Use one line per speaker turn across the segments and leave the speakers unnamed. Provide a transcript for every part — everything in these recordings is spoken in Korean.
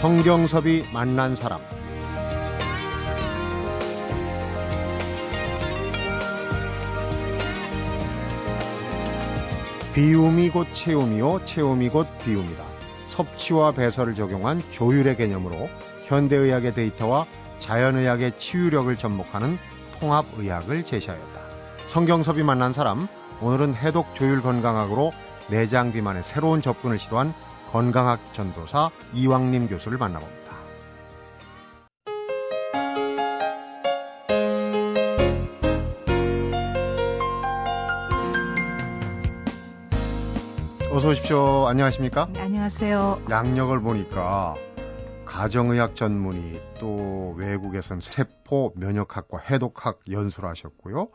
성경섭이 만난 사람 비움이 곧 체움이요 체움이 곧 비움이다. 섭취와 배설을 적용한 조율의 개념으로 현대의학의 데이터와 자연의학의 치유력을 접목하는 통합의학을 제시하였다. 성경섭이 만난 사람, 오늘은 해독 조율 건강학으로 내장 비만의 새로운 접근을 시도한 건강학 전도사 이왕림 교수를 만나봅니다. 어서 오십시오. 안녕하십니까?
네, 안녕하세요.
양력을 보니까 가정의학 전문의 또 외국에서는 세포 면역학과 해독학 연수를 하셨고요.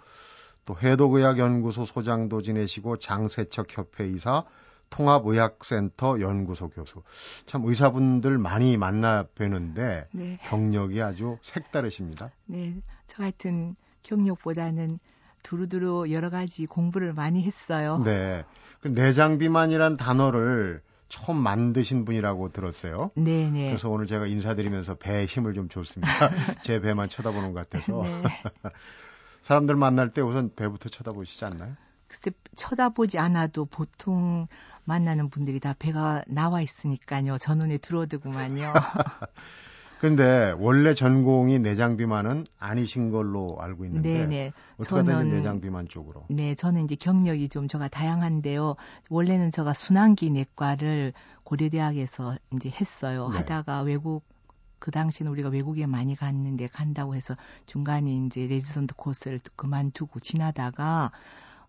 또 해독의학 연구소 소장도 지내시고 장세척 협회 이사 통합의학센터 연구소 교수. 참 의사분들 많이 만나 뵈는데 네. 경력이 아주 색다르십니다.
네. 저 같은 경력보다는 두루두루 여러 가지 공부를 많이 했어요.
네. 그 내장 비만이란 단어를 처음 만드신 분이라고 들었어요.
네네. 네.
그래서 오늘 제가 인사드리면서 배에 힘을 좀 줬습니다. 제 배만 쳐다보는 것 같아서. 네. 사람들 만날 때 우선 배부터 쳐다보시지 않나요?
글쎄 쳐다보지 않아도 보통 만나는 분들이 다 배가 나와 있으니까요. 저 눈에 들어오더구만요.
근데 원래 전공이 내장 비만은 아니신 걸로 알고 있는데 네네. 어떻게 저는 내장 비만 쪽으로?
네, 저는 이제 경력이 좀 제가 다양한데요. 원래는 제가 순환기 내과를 고려대학에서 이제 했어요. 네. 하다가 외국 그 당시는 우리가 외국에 많이 갔는데 간다고 해서 중간에 이제 레지던트 코스를 그만두고 지나다가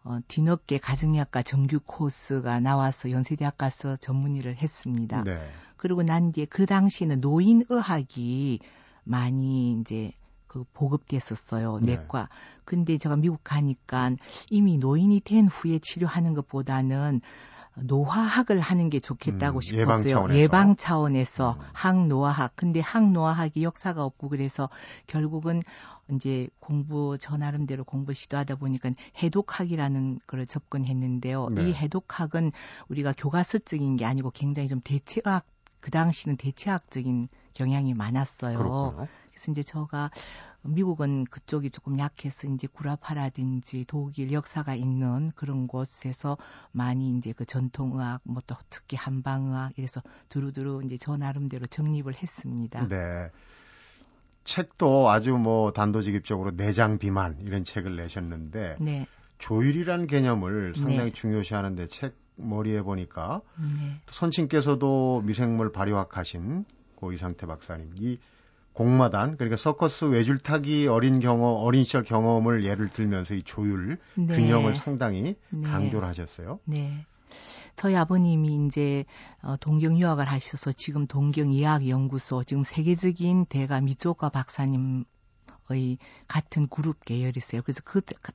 어, 뒤늦게 가정의학과 정규 코스가 나와서 연세대학 가서 전문의를 했습니다. 네. 그리고 난 뒤에 그 당시에는 노인의학이 많이 이제 그 보급됐었어요. 네. 내과. 근데 제가 미국 가니까 이미 노인이 된 후에 치료하는 것보다는 노화학을 하는 게 좋겠다고 음, 싶었어요. 예방 차원에서, 예방 차원에서 음. 항노화학. 근데 항노화학이 역사가 없고 그래서 결국은 이제 공부 저 나름대로 공부 시도하다 보니까 해독학이라는 걸 접근했는데요. 네. 이 해독학은 우리가 교과서적인 게 아니고 굉장히 좀 대체학 그 당시는 대체학적인 경향이 많았어요.
그렇군요.
그래서 이제 저가 미국은 그쪽이 조금 약해서 이제 구라파라든지 독일 역사가 있는 그런 곳에서 많이 이제 그 전통의학 뭐 또 특히 한방의학 이래서 두루두루 이제 저 나름대로 정립을 했습니다.
네. 책도 아주 뭐 단도직입적으로 내장 비만 이런 책을 내셨는데 네. 조율이라는 개념을 상당히 네. 중요시하는데 책 머리에 보니까 네. 선친께서도 미생물 발효학하신 고 이상태 박사님 이 공마단 그러니까 서커스 외줄타기 어린 경험 어린 시절 경험을 예를 들면서 이 조율 네. 균형을 상당히 네. 강조를 하셨어요.
네. 저희 아버님이 이제 어, 동경 유학을 하셔서 지금 동경 의학 연구소 지금 세계적인 대가 미조카 박사님 의 같은 그룹 계열이세요. 그래서 그, 그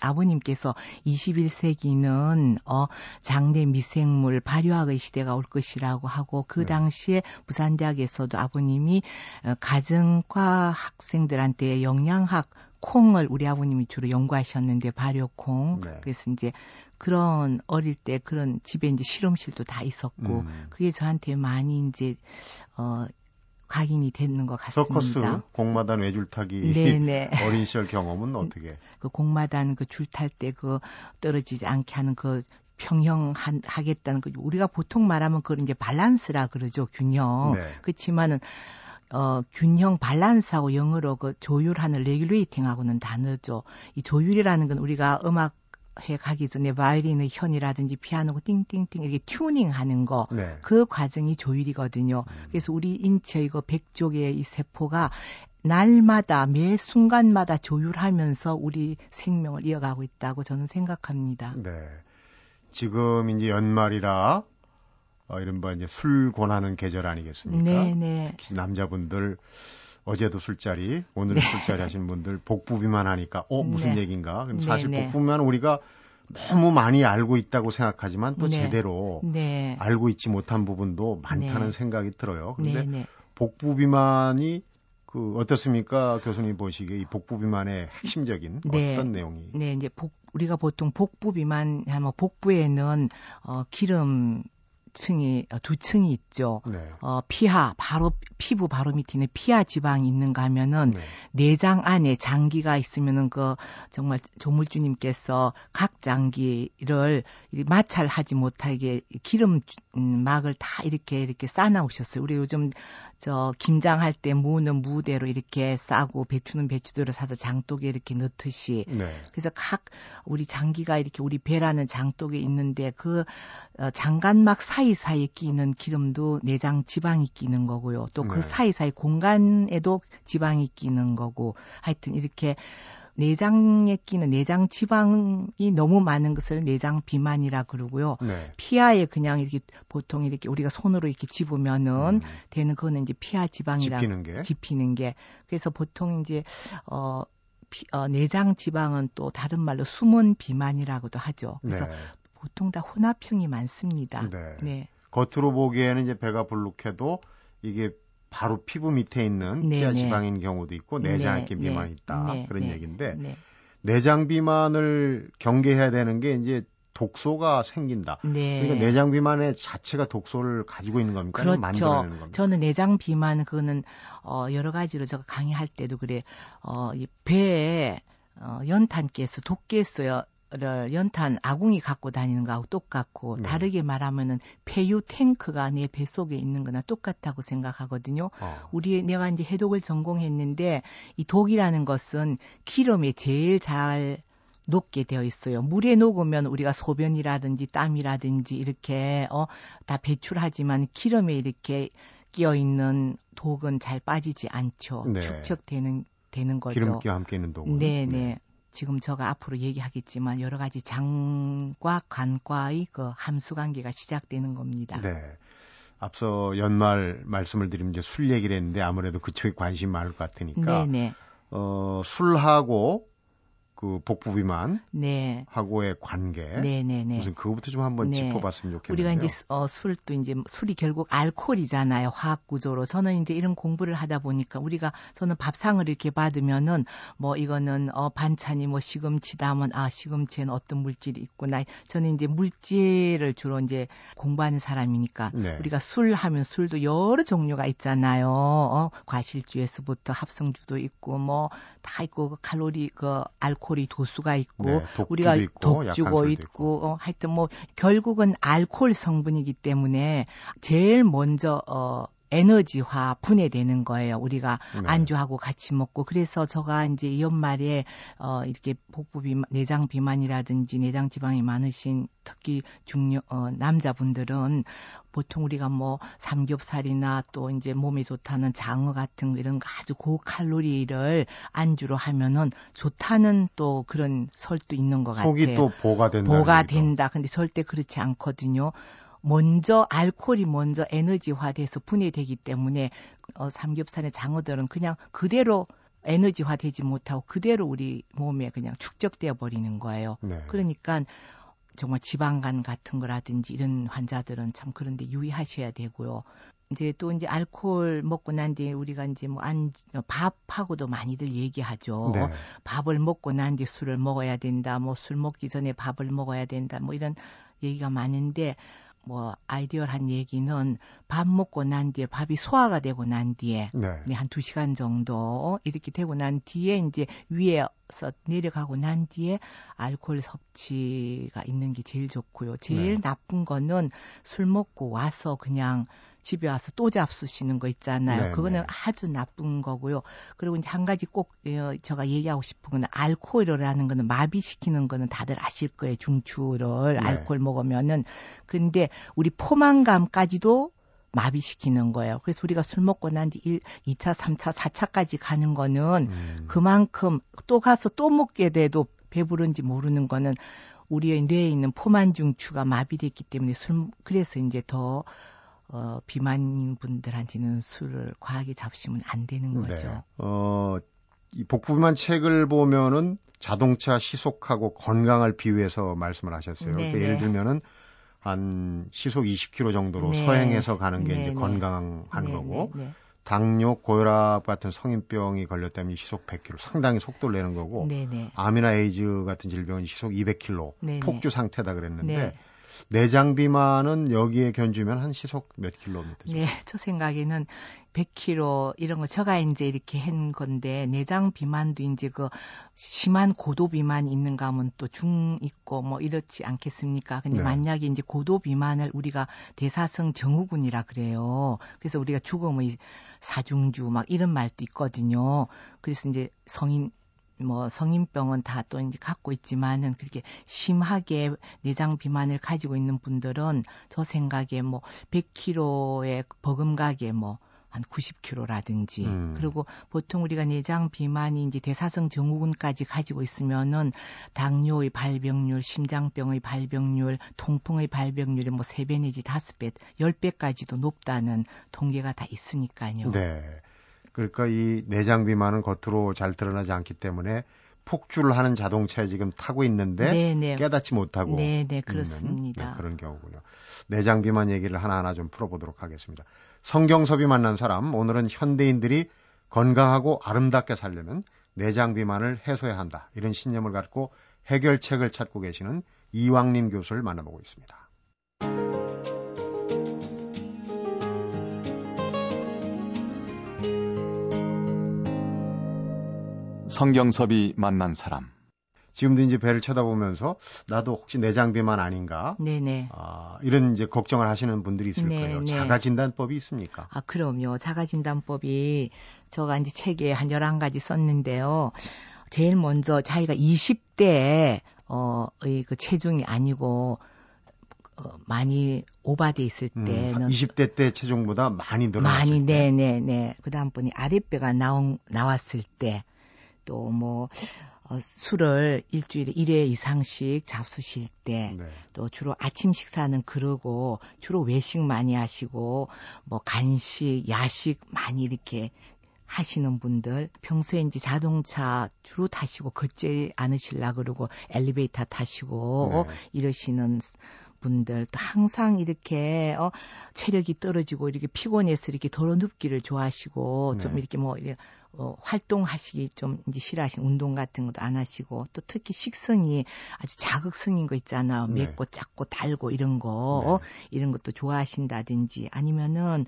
아, 버님께서 21세기는 어 장내 미생물 발효학의 시대가 올 것이라고 하고 그 네. 당시에 부산대학에서도 아버님이 어, 가정과 학생들한테 영양학 콩을 우리 아버님이 주로 연구하셨는데 발효콩 네. 그래서 이제 그런 어릴 때 그런 집에 이제 실험실도 다 있었고 음. 그게 저한테 많이 이제 어 각인이 되는 것 같습니다.
서커스 곡마단 외줄타기 네네. 어린 시절 경험은 어떻게?
그 곡마단 그 줄 탈 때 그 떨어지지 않게 하는 그 평형 하겠다는 그 우리가 보통 말하면 그런 이제 밸런스라 그러죠 균형. 네. 그렇지만은 어, 균형 밸런스하고 영어로 그 조율하는 regulating하고는 다르죠. 이 조율이라는 건 우리가 음악 해 가기 전에 바이올린의 현이라든지 피아노고 띵띵띵 이렇게 튜닝하는 거, 네. 그 과정이 조율이거든요. 음. 그래서 우리 인체의 그 백족의 이 세포가 날마다 매 순간마다 조율하면서 우리 생명을 이어가고 있다고 저는 생각합니다.
네. 지금 이제 연말이라 어, 이른바 이제 술 권하는 계절 아니겠습니까? 네, 네. 특히 남자분들 어제도 술자리, 오늘은 네. 술자리 하신 분들 복부비만 하니까 어 무슨 네. 얘기인가? 근데 사실 네, 네. 복부비만 우리가 너무 많이 알고 있다고 생각하지만 또 네. 제대로 네. 알고 있지 못한 부분도 많다는 생각이 들어요. 그런데 복부비만이 그 어떻습니까, 교수님 보시기에 이 복부 비만의 핵심적인 어떤 내용이?
네, 이제 복 우리가 보통 복부 비만 하면 복부에는 어 기름 층이 어, 두 층이 있죠. 네. 어 피하 바로 피부 바로 밑에 피하 지방이 있는가 하면은 네. 내장 안에 장기가 있으면은 그 정말 조물주님께서 각 장기를 마찰하지 못하게 기름 음, 막을 다 이렇게 이렇게 싸나 오셨어요. 우리 요즘 저 김장할 때 무는 무대로 이렇게 싸고 배추는 배추대로 사서 장독에 이렇게 넣듯이 네. 그래서 각 우리 장기가 이렇게 우리 배라는 장독에 있는데 그 어, 장간막 사이사이에 끼는 기름도 내장 지방이 끼는 거고요. 또그 네. 사이사이 공간에도 지방이 끼는 거고 하여튼 이렇게 내장에 끼는 내장 지방이 너무 많은 것을 내장 비만이라 그러고요. 네. 피하에 그냥 이렇게 보통 이렇게 우리가 손으로 이렇게 집으면은 음. 되는 그거는 이제 피하 지방이라
집히는 게
집히는 게 그래서 보통 이제 어 피, 어, 내장 지방은 또 다른 말로 숨은 비만이라고도 하죠. 그래서 네. 보통 다 혼합형이 많습니다. 네.
네. 겉으로 보기에는 이제 배가 불룩해도 이게 바로 피부 밑에 있는 네, 피하 네. 지방인 경우도 있고 네, 비만이 있다 그런 얘기인데 내장 비만을 경계해야 되는 게 이제 독소가 생긴다. 네. 그러니까 내장 비만의 자체가 독소를 가지고 있는 겁니까?
그렇죠.
만들어내는 겁니까?
저는 내장 비만 그거는 어 여러 가지로 제가 강의할 때도 그래. 어이 배에 어 연탄 가스, 독가스요. 를 연탄 아궁이 갖고 다니는 거하고 똑같고 네. 다르게 말하면은 폐유 탱크가 내 뱃속에 있는 거나 똑같다고 생각하거든요. 어. 우리 내가 이제 해독을 전공했는데 이 독이라는 것은 기름에 제일 잘 녹게 되어 있어요. 물에 녹으면 우리가 소변이라든지 땀이라든지 이렇게 어다 배출하지만 기름에 이렇게 끼어 있는 독은 잘 빠지지 않죠. 네. 축적되는 되는 거죠.
기름기와 함께 있는 독은.
네, 네. 지금 제가 앞으로 얘기하겠지만 여러 가지 장과 관과의 그 함수 관계가 시작되는 겁니다.
네. 앞서 연말 말씀을 드리면 이제 술 얘기를 했는데 아무래도 그쪽에 관심이 많을 것 같으니까 네네. 어, 술하고 그 복부 비만 네. 하고의 관계 네네네. 네, 네. 무슨 그거부터 좀 한번 네. 짚어봤으면 좋겠네요.
우리가 이제 어, 술도 이제 술이 결국 알코올이잖아요. 화학 구조로 저는 이제 이런 공부를 하다 보니까 우리가 저는 밥상을 이렇게 받으면은 뭐 이거는 어 반찬이 뭐 시금치다 하면 아 시금치에는 어떤 물질이 있구나. 저는 이제 물질을 주로 이제 공부하는 사람이니까 네. 우리가 술 하면 술도 여러 종류가 있잖아요. 어 과실주에서부터 합성주도 있고 뭐다 있고 그 칼로리 그 알코올 알코올이 도수가 있고 네, 우리가 있고, 독주고 있고, 있고. 어, 하여튼 뭐 결국은 알코올 성분이기 때문에 제일 먼저 어 에너지화 분해되는 거예요. 우리가 네. 안주하고 같이 먹고 그래서 저가 이제 연말에 어 이렇게 복부 비만, 내장 비만이라든지 내장 지방이 많으신 특히 중년 어 남자분들은 보통 우리가 뭐 삼겹살이나 또 이제 몸에 좋다는 장어 같은 이런 아주 고칼로리를 안주로 하면은 좋다는 또 그런 설도 있는 것
같아요.
속이
또 보가 된다.
보가 된다. 근데 절대 그렇지 않거든요. 먼저 알코올이 먼저 에너지화돼서 분해되기 때문에 어, 삼겹살의 장어들은 그냥 그대로 에너지화되지 못하고 그대로 우리 몸에 그냥 축적되어 버리는 거예요. 네. 그러니까 정말 지방간 같은 거라든지 이런 환자들은 참 그런데 유의하셔야 되고요. 이제 또 이제 알코올 먹고 난 뒤에 우리가 이제 뭐 안 밥하고도 많이들 얘기하죠. 네. 밥을 먹고 난 뒤에 술을 먹어야 된다. 뭐 술 먹기 전에 밥을 먹어야 된다. 뭐 이런 얘기가 많은데 뭐 아이디어한 얘기는 밥 먹고 난 뒤에 밥이 소화가 되고 난 뒤에 네. 네 한두 시간 정도 이렇게 되고 난 뒤에 이제 위에 서 내려가고 난 뒤에 알코올 섭취가 있는 게 제일 좋고요. 제일 네. 나쁜 거는 술 먹고 와서 그냥 집에 와서 또 잡수시는 거 있잖아요. 네, 그거는 네. 아주 나쁜 거고요. 그리고 이제 한 가지 꼭 어, 제가 얘기하고 싶은 거는 알코올이라는 거는 마비시키는 거는 다들 아실 거예요. 중추를 네. 알코올 먹으면은 근데 우리 포만감까지도 마비시키는 거예요. 그래서 우리가 술 먹고 난 뒤 1, 2차, 3차, 4차까지 가는 거는 음. 그만큼 또 가서 또 먹게 돼도 배부른지 모르는 거는 우리의 뇌에 있는 포만중추가 마비됐기 때문에 술 그래서 이제 더 어, 비만인 분들한테는 술을 과하게 잡수면 안 되는 네. 거죠. 네.
어, 이 복부비만 책을 보면은 자동차 시속하고 건강을 비유해서 말씀을 하셨어요. 네, 그러니까 예를 네. 들면은 한 시속 20km 정도로 네. 서행해서 가는 게 네, 이제 건강한 거고. 당뇨, 고혈압 같은 성인병이 걸렸다면 시속 100km 상당히 속도를 내는 거고. 암이나 에이즈 같은 질병은 시속 200km 폭주 상태다 그랬는데 내장 비만은 여기에 견주면 한 시속 몇 킬로미터죠?
네, 저 생각에는 100km 이런 거 제가 이제 이렇게 한 건데 내장 비만도 이제 그 심한 고도 비만 있는가 하면 또 중 있고 뭐 이렇지 않겠습니까? 근데 네. 만약에 이제 고도 비만을 우리가 대사성 정후군이라 그래요. 그래서 우리가 죽음의 사중주 막 이런 말도 있거든요. 그래서 이제 성인 뭐 성인병은 다 또 이제 갖고 있지만은 그렇게 심하게 내장 비만을 가지고 있는 분들은 저 생각에 뭐 100kg의 버금가게 뭐 한 90kg라든지 음. 그리고 보통 우리가 내장 비만이 이제 대사성 증후군까지 가지고 있으면은 당뇨의 발병률, 심장병의 발병률, 통풍의 발병률이 뭐 3배 내지 5배, 10배까지도 높다는 통계가 다 있으니까요.
네. 그러니까 이 내장 비만은 겉으로 잘 드러나지 않기 때문에 폭주를 하는 자동차에 지금 타고 있는데 네네. 네. 깨닫지 못하고
네네 그렇습니다.
네, 그런 경우군요. 내장 비만 얘기를 하나하나 좀 풀어보도록 하겠습니다. 성경섭이 만난 사람, 오늘은 현대인들이 건강하고 아름답게 살려면 내장 비만을 해소해야 한다. 이런 신념을 갖고 해결책을 찾고 계시는 이왕림 교수를 만나보고 있습니다.
성경섭이 만난 사람.
지금도 이제 배를 쳐다보면서 나도 혹시 내 장비만 아닌가?
네네.
아, 이런 이제 걱정을 하시는 분들이 있을 네네. 거예요. 자가 진단법이 있습니까?
아, 그럼요. 자가 진단법이 제가 이제 책에 한 11가지 썼는데요. 제일 먼저 자기가 20대에 어 의 그 체중이 아니고 어, 많이 오바돼 있을 음, 때는
음, 20대 때 체중보다 많이 늘어났을
많이 네네네. 그다음 분이 아랫배가 나온 나왔을 때 또뭐 어, 술을 일주일에 1회 이상씩 잡수실 때, 네. 또 주로 아침 식사는 그러고, 주로 외식 많이 하시고, 뭐 간식, 야식 많이 이렇게 하시는 분들, 평소에 이제 자동차 주로 타시고 걷지 않으실라 그러고 엘리베이터 타시고 네. 이러시는 분들 또 항상 이렇게 어 체력이 떨어지고 이렇게 피곤해서 이렇게 덜어 눕기를 좋아하시고 네. 좀 이렇게 뭐 이렇게 어, 활동하시기 좀 이제 싫어하시는 운동 같은 것도 안 하시고 또 특히 식성이 아주 자극성인 거 있잖아요. 네. 맵고 작고 달고 이런 거 네. 어, 이런 것도 좋아하신다든지 아니면은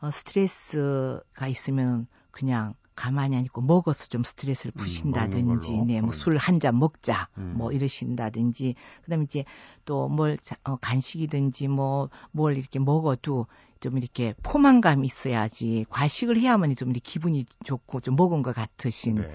어, 스트레스가 있으면 그냥 가만히 안 있고 먹어서 좀 스트레스를 음, 푸신다든지, 음, 네, 뭐 술 한 잔 먹자, 음. 뭐 이러신다든지, 그다음에 이제 또 뭘 어, 간식이든지 뭐 뭘 이렇게 먹어도 좀 이렇게 포만감이 있어야지 과식을 해야만 좀 기분이 좋고 좀 먹은 것 같으신 네.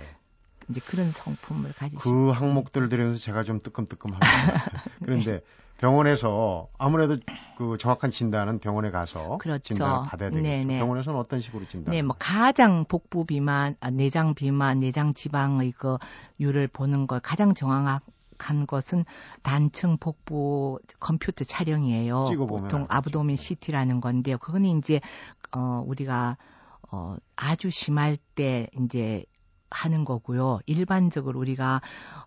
이제 그런 성품을 가지시고
그 항목들 들으면서 제가 좀 뜨끔뜨끔합니다. 그런데 네. 병원에서 아무래도 그 정확한 진단은 병원에 가서 그렇죠. 진단을 받아야 되겠죠. 네네. 병원에서는 어떤 식으로 진단?
네, 뭐 가장 복부 비만, 아, 내장 비만, 내장 지방의 그 율을 보는 걸 가장 정확한 간 것은 단층 복부 컴퓨터 촬영이에요. 보통 아브도민 CT라는 건데요. 그거는 이제 어 우리가 어 아주 심할 때 이제 하는 거고요. 일반적으로 우리가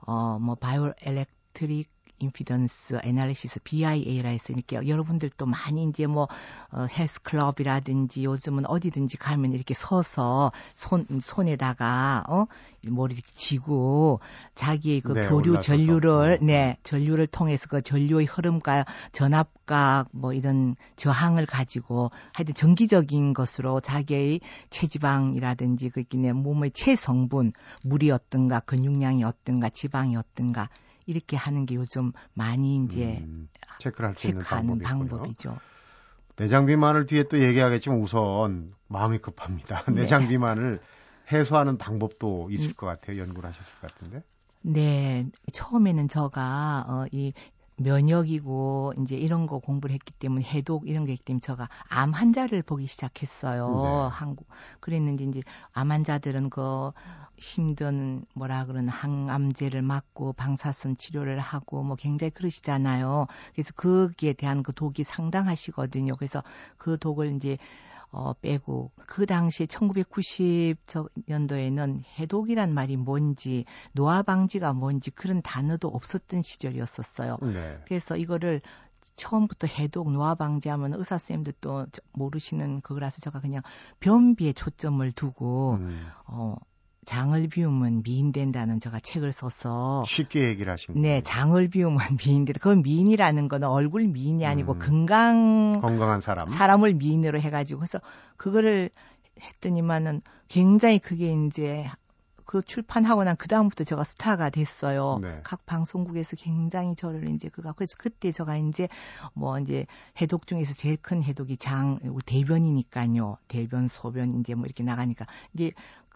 어뭐 bioelectric impedance analysis BIA라 했으니까 여러분들도 많이 이제 뭐 어, 헬스 클럽이라든지 요즘은 어디든지 가면 이렇게 서서 손 손에다가 어 뭘 이렇게 쥐고 자기의 그 네, 교류 올라서서. 전류를 어. 네 전류를 통해서 그 전류의 흐름과 전압과 뭐 이런 저항을 가지고 하여튼 전기적인 것으로 자기의 체지방이라든지 그 몸의 체성분 물이 어떤가 근육량이 어떤가 지방이 어떤가 이렇게 하는 게 요즘 많이 이제 음, 체크를 할수 있는 방법이 방법이죠.
내장 비만을 뒤에 또 얘기하겠지만 우선 마음이 급합니다. 네. 내장 비만을 해소하는 방법도 있을 음. 것 같아요. 연구를 하셨을 것 같은데.
네, 처음에는 제가 어, 이 면역이고 이제 이런 거 공부를 했기 때문에 해독 이런 게 있기 때문에 제가 암 환자를 보기 시작했어요. 네. 한국 그랬는데 이제 암 환자들은 그 힘든 뭐라 그러는 항암제를 맞고 방사선 치료를 하고 뭐 굉장히 그러시잖아요. 그래서 거기에 대한 그 독이 상당하시거든요. 그래서 그 독을 이제 어, 빼고 그 당시에 1990년도에는 해독이란 말이 뭔지 노화 방지가 뭔지 그런 단어도 없었던 시절이었었어요. 네. 그래서 이거를 처음부터 해독 노화 방지하면 의사 선생님들 또 모르시는 그거라서 제가 그냥 변비에 초점을 두고 음. 어 장을 비우면 미인된다는 제가 책을 써서
쉽게 얘기를 하신 거예요.
네, 장을 비우면 미인된다. 그 미인이라는 거는 얼굴 미인이 아니고 음, 건강
건강한 사람
사람을 미인으로 해가지고 그래서 그거를 했더니만은 굉장히 그게 이제 그 출판하고 난 그 다음부터 제가 스타가 됐어요. 네. 각 방송국에서 굉장히 저를 이제 그가 그래서 그때 제가 이제 뭐 이제 해독 중에서 제일 큰 해독이 장 대변이니까요. 대변 소변 이제 뭐 이렇게 나가니까 이제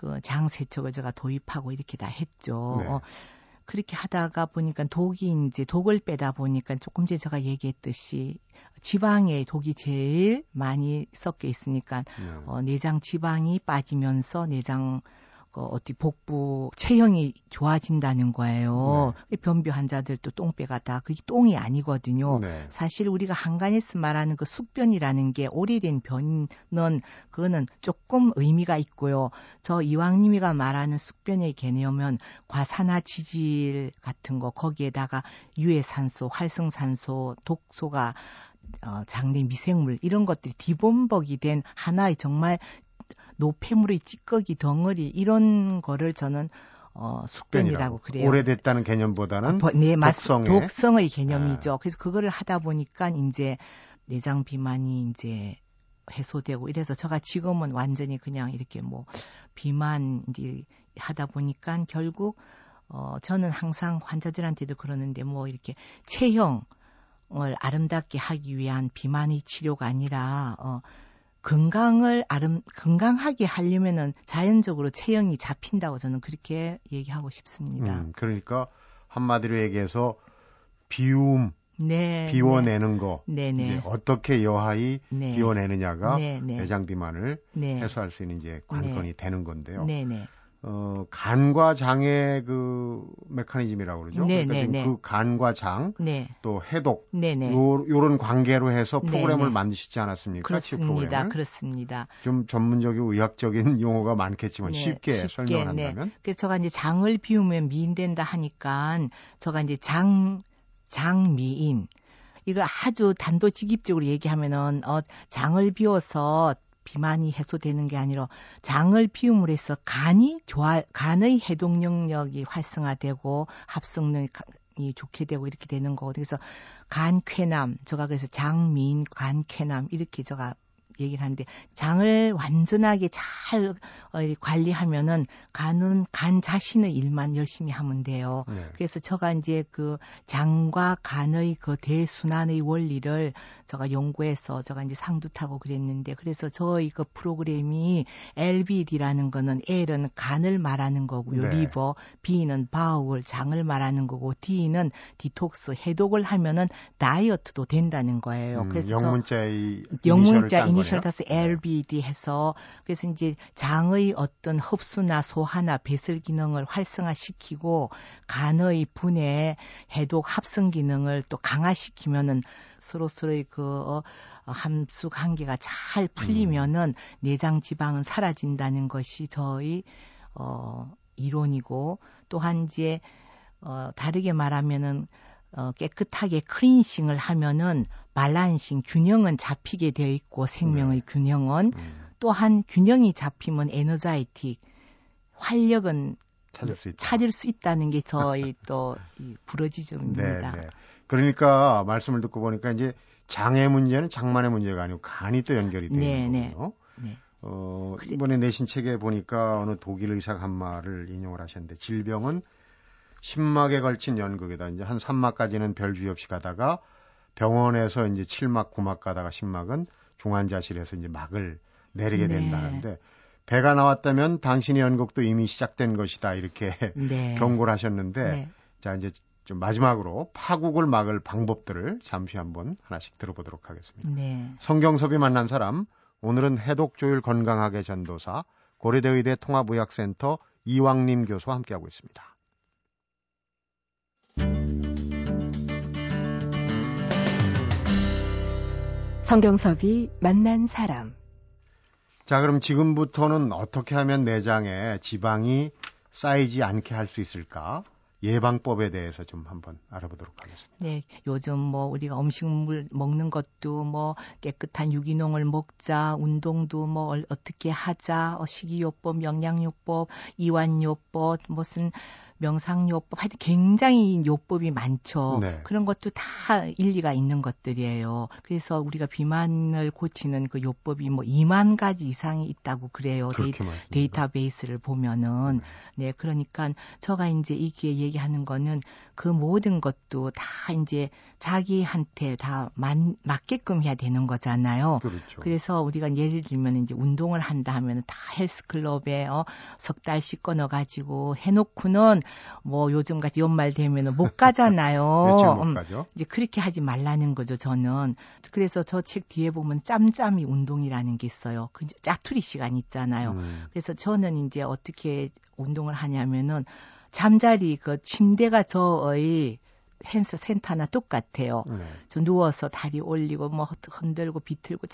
그 장 세척을 제가 도입하고 이렇게 다 했죠. 네. 어, 그렇게 하다가 보니까 독이 이제 독을 빼다 보니까 조금 전에 제가 얘기했듯이 지방에 독이 제일 많이 섞여 있으니까 네. 어, 내장 지방이 빠지면서 내장 그 어디 복부 체형이 좋아진다는 거예요. 네. 변비 환자들도 똥배가 다 그게 똥이 아니거든요. 네. 사실 우리가 한간에서 말하는 그 숙변이라는 게 오래된 변은 그거는 조금 의미가 있고요. 저 이왕님이가 말하는 숙변의 개념은 과산화 지질 같은 거 거기에다가 유해산소, 활성산소, 독소가 어, 장내 미생물 이런 것들이 디범벅이 된 하나의 정말 노폐물의 찌꺼기 덩어리 이런 거를 저는 어, 숙변이라고 그래요.
오래됐다는 개념보다는 아, 네, 독성의,
독성의 개념이죠. 네. 그래서 그거를 하다 보니까 이제 내장 비만이 이제 해소되고 이래서 제가 지금은 완전히 그냥 이렇게 뭐 비만 이제 하다 보니까 결국 어 저는 항상 환자들한테도 그러는데 뭐 이렇게 체형을 아름답게 하기 위한 비만의 치료가 아니라 어 건강을 아름 건강하게 하려면은 자연적으로 체형이 잡힌다고 저는 그렇게 얘기하고 싶습니다. 음,
그러니까 한마디로 얘기해서 비움 네, 비워내는 네. 거 네, 네. 어떻게 여하이 네. 비워내느냐가 네, 네. 내장 비만을 네. 해소할 수 있는 이제 관건이 되는 건데요. 어, 간과 장의 그 메커니즘이라고 그러죠. 네, 그러니까 네, 네. 그 간과 장, 네. 또 해독, 네, 네. 요, 요런 관계로 해서 네, 프로그램을 네, 만드시지 않았습니까?
그렇습니다. 그렇습니다.
좀 전문적이고 의학적인 용어가 많겠지만 쉽게, 쉽게 설명을 한다면.
그래서 제가 이제 장을 비우면 미인된다 하니까 제가 이제 장, 장미인. 이걸 아주 단도직입적으로 얘기하면은 어 장을 비워서 비만이 해소되는 게 아니라 장을 비움으로 해서 간이 좋아 간의 해독 능력이 활성화되고 합성능이 좋게 되고 이렇게 되는 거거든요. 그래서 간쾌남, 제가 그래서 장미인 간쾌남 이렇게 제가 얘기를 하는데 장을 완전하게 잘 어, 관리하면은 간은 간 자신의 일만 열심히 하면 돼요. 네. 그래서 제가 이제 그 장과 간의 그 대순환의 원리를 제가 연구해서 제가 이제 상도 타고 그랬는데 그래서 저희 그 프로그램이 LBD라는 거는 L은 간을 말하는 거고요. 네. liver, B는 bowel 장을 말하는 거고 D는 디톡스 해독을 하면은 다이어트도 된다는 거예요.
음, 그래서 영문자의
영문자 이니 따서 LBD 해서 그래서 이제 장의 어떤 흡수나 소화나 배설 기능을 활성화시키고 간의 분해, 해독, 합성 기능을 또 강화시키면은 서로 서로의 그 어, 함수 관계가 잘 풀리면은 음. 내장 지방은 사라진다는 것이 저희 어 이론이고 또한 이제 어 다르게 말하면은 어, 깨끗하게 크린싱을 하면은 말란싱 균형은 잡히게 되어 있고 생명의 네. 균형은 음. 또한 균형이 잡히면 에너자이틱 활력은 찾을 수, 있다. 찾을 수 있다는 게 저희 또 부러지점입니다. 네, 네.
그러니까 말씀을 듣고 보니까 이제 장의 문제는 장만의 문제가 아니고 간이 또 연결이 되는 네, 네. 거군요. 네. 어, 이번에 내신 책에 보니까 어느 독일 의사가 한 말을 인용을 하셨는데 질병은 10막에 걸친 연극이다. 이제 한 3막까지는 별 주의 없이 가다가 병원에서 이제 7막, 9막 가다가 10막은 중환자실에서 이제 막을 내리게 네. 된다는데 네. 배가 나왔다면 당신의 연극도 이미 시작된 것이다. 이렇게 네. 경고를 하셨는데 네. 자, 이제 좀 마지막으로 파국을 막을 방법들을 잠시 한번 하나씩 들어보도록 하겠습니다. 네. 성경섭이 만난 사람 오늘은 해독조율 건강하게 전도사 고려대 의대 통합의학센터 이왕림 교수와 함께하고 있습니다.
성경섭이 만난 사람.
자, 그럼 지금부터는 어떻게 하면 내장에 지방이 쌓이지 않게 할 수 있을까? 예방법에 대해서 좀 한번 알아보도록 하겠습니다.
네, 요즘 뭐 우리가 음식물 먹는 것도 뭐 깨끗한 유기농을 먹자, 운동도 뭐 어떻게 하자, 어, 식이요법, 영양요법, 이완요법, 무슨 명상요법, 하여튼 굉장히 요법이 많죠. 네. 그런 것도 다 일리가 있는 것들이에요. 그래서 우리가 비만을 고치는 그 요법이 뭐 2만 가지 이상이 있다고 그래요. 데이터베이스를 보면은. 네. 네, 그러니까 제가 이제 이 기회에 얘기하는 거는 그 모든 것도 다 이제 자기한테 다 만, 맞게끔 해야 되는 거잖아요. 그렇죠. 그래서 우리가 예를 들면 이제 운동을 한다 하면 다 헬스클럽에 어, 석 달씩 끊어 가지고 해 놓고는 뭐 요즘 같이 연말 되면 못 가잖아요.
못 음, 가죠.
이제 그렇게 하지 말라는 거죠, 저는. 그래서 저 책 뒤에 보면 짬짬이 운동이라는 게 있어요. 그 짜투리 시간 있잖아요. 음. 그래서 저는 이제 어떻게 운동을 하냐면은 잠자리 그 침대가 저의 헬스 센터나 똑같아요. 네. 저 누워서 다리 올리고 뭐 흔들고 비틀고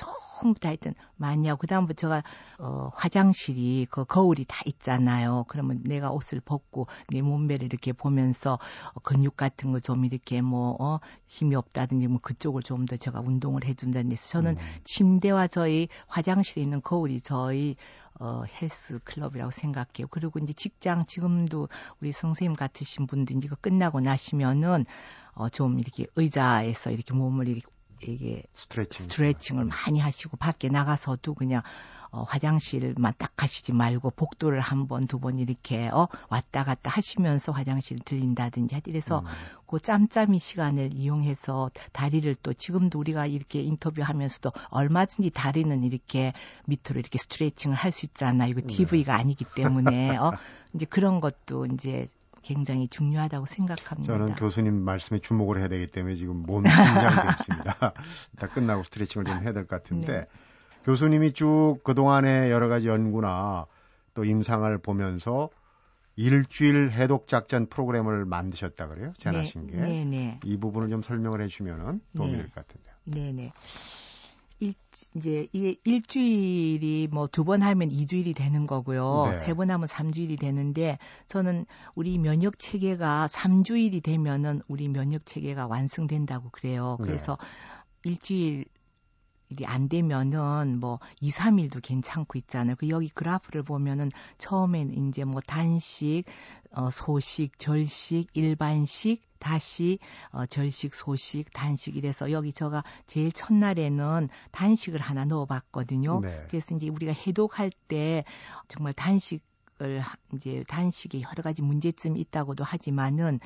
다 하여튼 많이 하고 그다음부터 제가 어 화장실이 그 거울이 다 있잖아요. 그러면 내가 옷을 벗고 내 몸매를 이렇게 보면서 어, 근육 같은 거 좀 이렇게 뭐 어, 힘이 없다든지 뭐 그쪽을 좀 더 제가 운동을 해준다는 데서 저는 음. 침대와 저희 화장실에 있는 거울이 저희 어, 헬스 클럽이라고 생각해요. 그리고 이제 직장 지금도 우리 선생님 같으신 분들 이거 끝나고 나시면은 어, 좀 이렇게 의자에서 이렇게 몸을 이렇게 이게 스트레칭. 스트레칭을 많이 하시고 밖에 나가서도 그냥 어, 화장실만 딱 가시지 말고 복도를 한 번, 두 번 이렇게 어, 왔다 갔다 하시면서 화장실 들린다든지 하지. 그래서 음. 그 짬짬이 시간을 이용해서 다리를 또 지금도 우리가 이렇게 인터뷰하면서도 얼마든지 다리는 이렇게 밑으로 이렇게 스트레칭을 할 수 있잖아. 이거 TV가 네. 아니기 때문에 어, 이제 그런 것도 이제 굉장히 중요하다고 생각합니다.
저는 교수님 말씀에 주목을 해야 되기 때문에 지금 몸이 긴장되어 있습니다. 다 끝나고 스트레칭을 좀 해야 될 것 같은데 네. 교수님이 쭉 그동안의 여러 가지 연구나 또 임상을 보면서 일주일 해독 작전 프로그램을 만드셨다 그래요? 제나신 네, 게. 네, 네. 이 부분을 좀 설명을 해 주면은 도움이 네. 될것 같은데요.
네, 네. 일, 이제 이 일주일이 뭐 두 번 하면 이주일이 되는 거고요. 네. 세번 하면 삼주일이 되는데 저는 우리 면역 체계가 삼주일이 되면은 우리 면역 체계가 완성된다고 그래요. 네. 그래서 네. 일주일 일이 안 되면은 뭐 2, 3일도 괜찮고 있잖아요. 그 여기 그래프를 보면은 처음에는 이제 뭐 단식, 어 소식, 절식, 일반식, 다시 어 절식, 소식, 단식 이래서 여기 저가 제일 첫날에는 단식을 하나 넣어 봤거든요. 네. 그래서 이제 우리가 해독할 때 정말 단식 을 이제 단식에 여러 가지 문제점이 있다고도 하지만은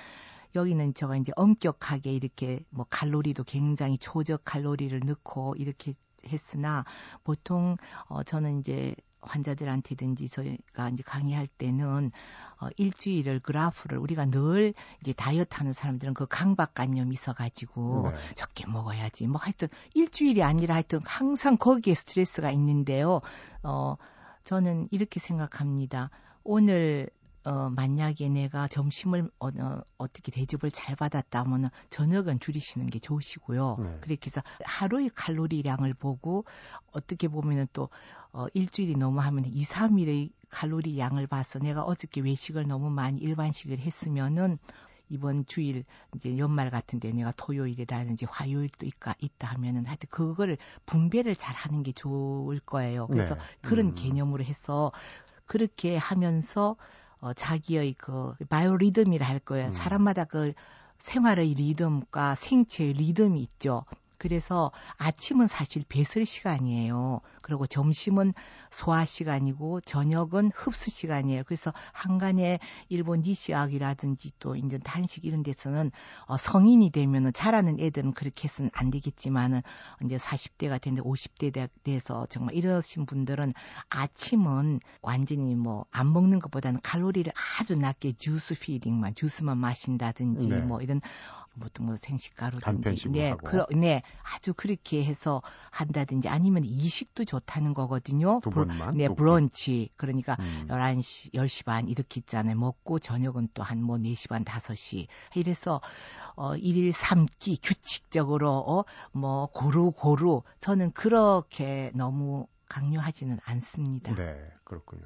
여기는 제가 이제 엄격하게 이렇게 뭐 칼로리도 굉장히 초적 칼로리를 넣고 이렇게 했으나 보통 어 저는 이제 환자들한테든지 저희가 이제 강의할 때는 어 일주일을 그래프를 우리가 늘 이제 다이어트 하는 사람들은 그 강박관념이 있어 가지고 네. 적게 먹어야지 뭐 하여튼 일주일이 아니라 하여튼 항상 거기에 스트레스가 있는데요. 어 저는 이렇게 생각합니다. 오늘 어, 만약에 내가 점심을 어, 어, 어떻게 대접을 잘 받았다면 저녁은 줄이시는 게 좋으시고요. 네. 그렇게 해서 하루의 칼로리량을 보고 어떻게 보면은 또 어, 일주일이 너무 하면 2, 3일의 칼로리 양을 봐서 내가 어저께 외식을 너무 많이 일반식을 했으면은 이번 주일 이제 연말 같은데 내가 토요일이라든지 화요일도 있까 있다 하면은 하여튼 그거를 분배를 잘 하는 게 좋을 거예요. 그래서 네. 그런 음. 개념으로 해서 그렇게 하면서 어, 자기의 그 바이오 리듬이라 할 거예요. 음. 사람마다 그 생활의 리듬과 생체의 리듬이 있죠. 그래서 아침은 사실 배설 시간이에요. 그리고 점심은 소화 시간이고 저녁은 흡수 시간이에요. 그래서 한간에 일본 니시학이라든지 또 이제 단식 이런 데서는 어, 성인이 되면은 자라는 애들은 그렇게 해서는 안 되겠지만은 이제 40대가 됐는데 50대 돼서 정말 이러신 분들은 아침은 완전히 뭐 안 먹는 것보다는 칼로리를 아주 낮게 주스 피딩만 주스만 마신다든지 네. 뭐 이런 보통 뭐 생식가루든지 네, 그, 네, 아주 그렇게 해서 한다든지 아니면 이식도 좋다는 거거든요.
두 번만.
네, 브런치. 그러니까 음. 11시, 10시 반 이렇게 있잖아요. 먹고 저녁은 또 한 뭐 4시 반, 5시. 이래서 어 일일 삼기 규칙적으로 어 뭐 고루고루 저는 그렇게 너무 강요하지는 않습니다.
네, 그렇군요.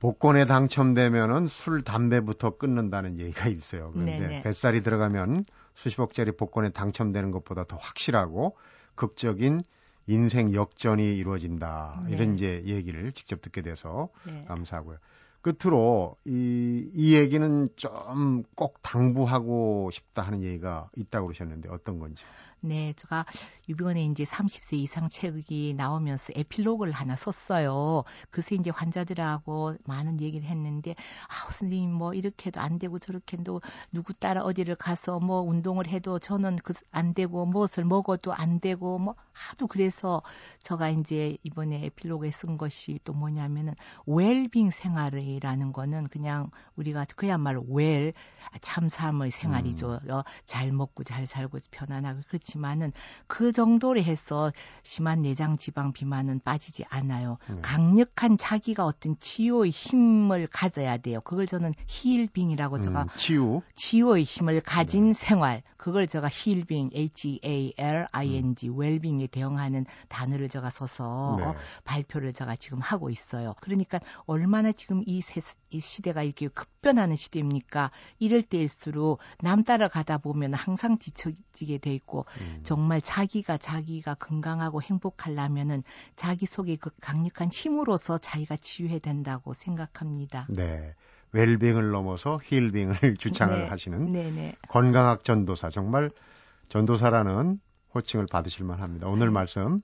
복권에 당첨되면은 술, 담배부터 끊는다는 얘기가 있어요. 그런데 네네. 뱃살이 들어가면 수십억짜리 복권에 당첨되는 것보다 더 확실하고 극적인 인생 역전이 이루어진다. 네. 이런 이제 얘기를 직접 듣게 돼서 네. 감사하고요. 끝으로 이, 이 얘기는 좀 꼭 당부하고 싶다 하는 얘기가 있다고 그러셨는데 어떤 건지.
네, 제가 이번에 이제 30세 이상 책이 나오면서 에필로그를 하나 썼어요. 그래서 이제 환자들하고 많은 얘기를 했는데, 아, 선생님 뭐 이렇게 해도 안 되고 저렇게 해도 누구 따라 어디를 가서 뭐 운동을 해도 저는 그 안 되고 무엇을 먹어도 안 되고 뭐 하도 그래서 제가 이제 이번에 에필로그에 쓴 것이 또 뭐냐면은 웰빙 생활이라는 거는 그냥 우리가 그야말로 well 참 삶의 생활이죠. 음. 어, 잘 먹고 잘 살고 편안하고 그렇지 그렇지만은 그 정도로 해서 심한 내장 지방 비만은 빠지지 않아요. 네. 강력한 자기가 어떤 치유의 힘을 가져야 돼요. 그걸 저는 힐빙이라고 음, 제가
치유
치유의 힘을 가진 네. 생활 그걸 제가 힐빙 H A L I N G 음. 웰빙에 대응하는 단어를 제가 써서 네. 발표를 제가 지금 하고 있어요. 그러니까 얼마나 지금 이, 세, 이 시대가 이렇게 급변하는 시대입니까? 이럴 때일수록 남 따라가다 보면 항상 뒤처지게 돼 있고 음. 정말 자기가 자기가 건강하고 행복하려면은 자기 속에 그 강력한 힘으로서 자기가 치유해야 된다고 생각합니다.
네. 웰빙을 넘어서 힐빙을 주창을 네. 하시는 네네. 네. 건강학 전도사 정말 전도사라는 호칭을 받으실 만합니다. 오늘 네. 말씀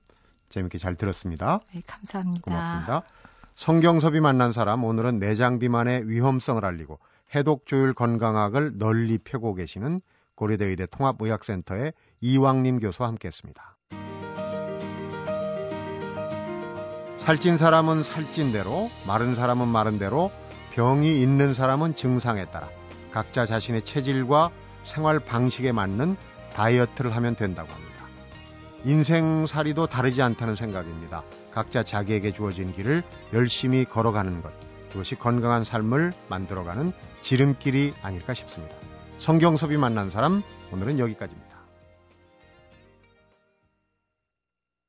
재밌게 잘 들었습니다.
네, 감사합니다.
고맙습니다. 성경섭이 만난 사람 오늘은 내장 비만의 위험성을 알리고 해독 조율 건강학을 널리 펴고 계시는 고려대 의대 통합의학센터의 이왕림 교수와 함께했습니다. 살찐 사람은 살찐 대로, 마른 사람은 마른 대로, 병이 있는 사람은 증상에 따라 각자 자신의 체질과 생활 방식에 맞는 다이어트를 하면 된다고 합니다. 인생살이도 다르지 않다는 생각입니다. 각자 자기에게 주어진 길을 열심히 걸어가는 것. 그것이 건강한 삶을 만들어가는 지름길이 아닐까 싶습니다. 성경섭이 만난 사람, 오늘은 여기까지입니다.